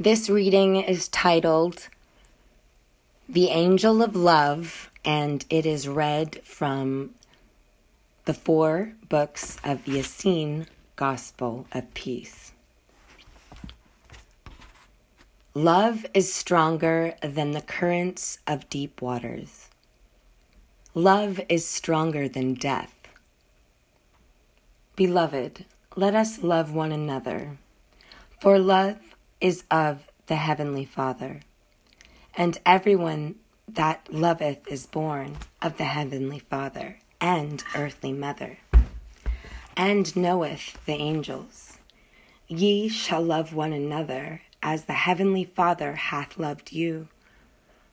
This reading is titled The Angel of Love, and it is read from the four books of the Essene Gospel of Peace. Love is stronger than the currents of deep waters. Love is stronger than death. Beloved, let us love one another, for love is of the Heavenly Father, and everyone that loveth is born of the Heavenly Father and earthly mother, and knoweth the angels. Ye shall love one another as the Heavenly Father hath loved you.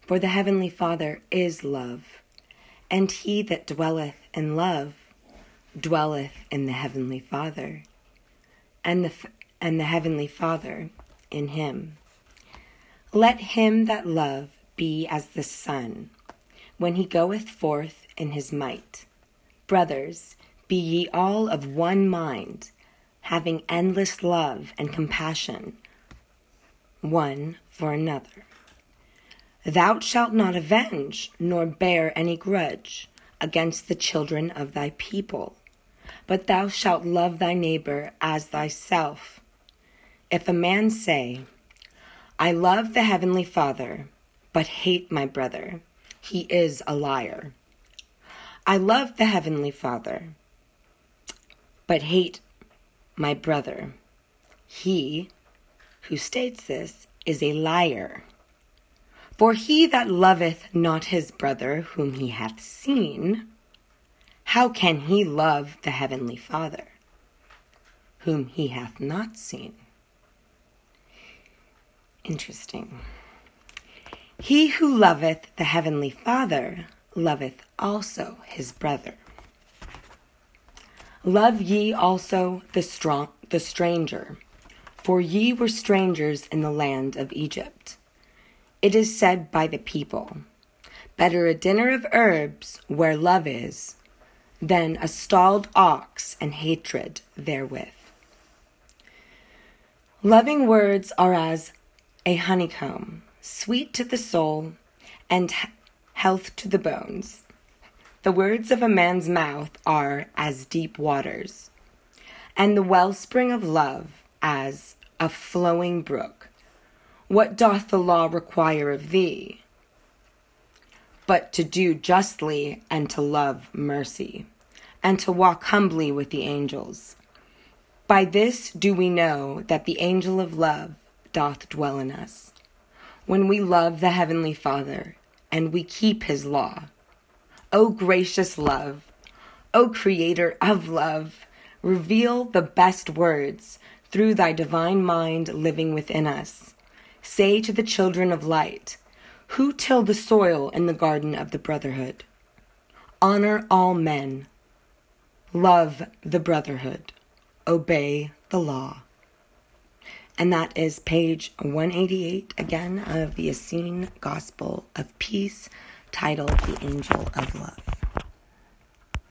For the Heavenly Father is love, and he that dwelleth in love dwelleth in the Heavenly Father, and the, and the Heavenly Father in him. Let him that love be as the sun, when he goeth forth in his might. Brothers, be ye all of one mind, having endless love and compassion one for another. Thou shalt not avenge, nor bear any grudge against the children of thy people, but thou shalt love thy neighbor as thyself. If a man say, I love the heavenly Father, but hate my brother, he is a liar. I love the heavenly Father, but hate my brother, he who states this is a liar. For he that loveth not his brother whom he hath seen, how can he love the heavenly Father whom he hath not seen? Interesting. He who loveth the heavenly Father loveth also his brother. Love ye also the strong the stranger for ye were strangers in the land of Egypt. It is said by the people, Better a dinner of herbs where love is, than a stalled ox and hatred therewith. Loving words are as a honeycomb, sweet to the soul and health to the bones. The words of a man's mouth are as deep waters, and the wellspring of love as a flowing brook. What doth the law require of thee? But to do justly and to love mercy, and to walk humbly with the angels. By this do we know that the angel of love doth dwell in us, when we love the heavenly Father and we keep his law. O gracious love, O creator of love, reveal the best words through thy divine mind living within us. Say to the children of light, who till the soil in the garden of the brotherhood. Honor all men. Love the brotherhood. Obey the law. And that is page 188 again of the Essene Gospel of Peace, titled The Angel of Love.